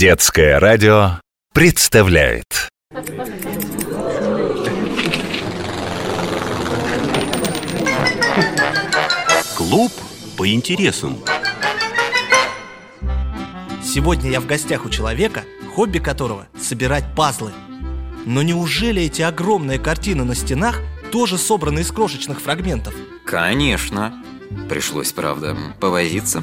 Детское радио представляет Клуб по интересам Сегодня я в гостях у человека, хобби которого – собирать пазлы. Но неужели эти огромные картины на стенах тоже собраны из крошечных фрагментов? Конечно. Пришлось, правда, повозиться.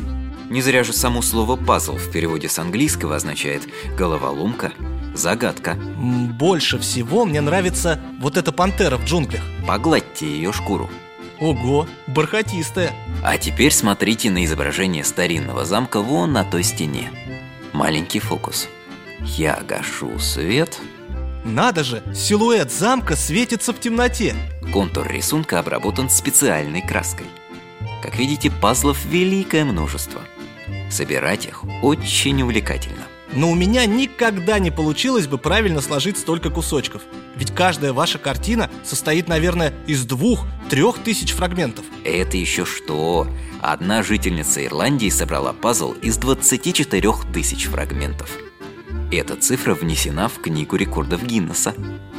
Не зря же само слово «пазл» в переводе с английского означает «головоломка», «загадка». Больше всего мне нравится вот эта пантера в джунглях. Погладьте ее шкуру. Ого, бархатистая. А теперь смотрите на изображение старинного замка вон на той стене. Маленький фокус. Я гашу свет. Надо же, силуэт замка светится в темноте. Контур рисунка обработан специальной краской. Как видите, пазлов великое множество. Собирать их очень увлекательно. Но у меня никогда не получилось бы правильно сложить столько кусочков. Ведь каждая ваша картина состоит, наверное, из двух-трех тысяч фрагментов. Это еще что? Одна жительница Ирландии собрала пазл из 24 тысяч фрагментов. Эта цифра внесена в книгу рекордов Гиннесса.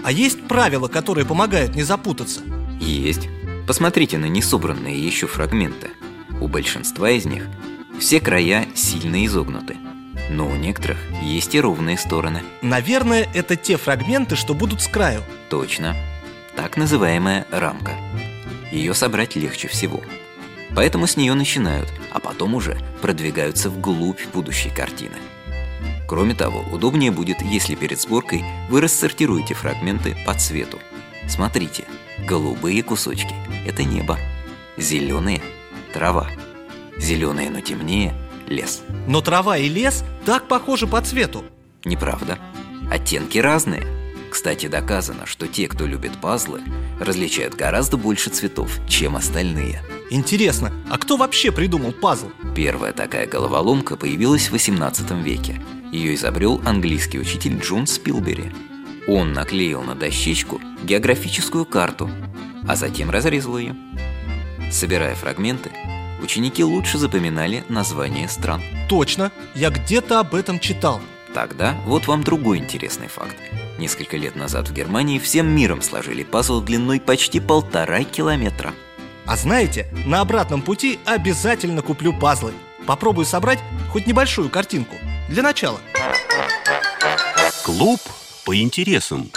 А есть правила, которые помогают не запутаться. Есть. Посмотрите на несобранные еще фрагменты. У большинства из них все края сильно изогнуты. Но у некоторых есть и ровные стороны. Наверное, это те фрагменты, что будут с краю. Точно. Так называемая рамка. Ее собрать легче всего. Поэтому с нее начинают, а потом уже продвигаются вглубь будущей картины. Кроме того, удобнее будет, если перед сборкой вы рассортируете фрагменты по цвету. Смотрите, голубые кусочки – это небо, зеленые – трава, зеленые, но темнее – лес. Но трава и лес так похожи по цвету. Неправда. Оттенки разные. Кстати, доказано, что те, кто любит пазлы, различают гораздо больше цветов, чем остальные. Интересно, а кто вообще придумал пазл? Первая такая головоломка появилась в 18 веке. Ее изобрел английский учитель Джон Спилбери. Он наклеил на дощечку географическую карту, а затем разрезал ее. Собирая фрагменты, ученики лучше запоминали названия стран. Точно, я где-то об этом читал. Тогда вот вам другой интересный факт. Несколько лет назад в Германии всем миром сложили пазл длиной почти полтора километра. А знаете, на обратном пути обязательно куплю пазлы. Попробую собрать хоть небольшую картинку. Для начала. Клуб по интересам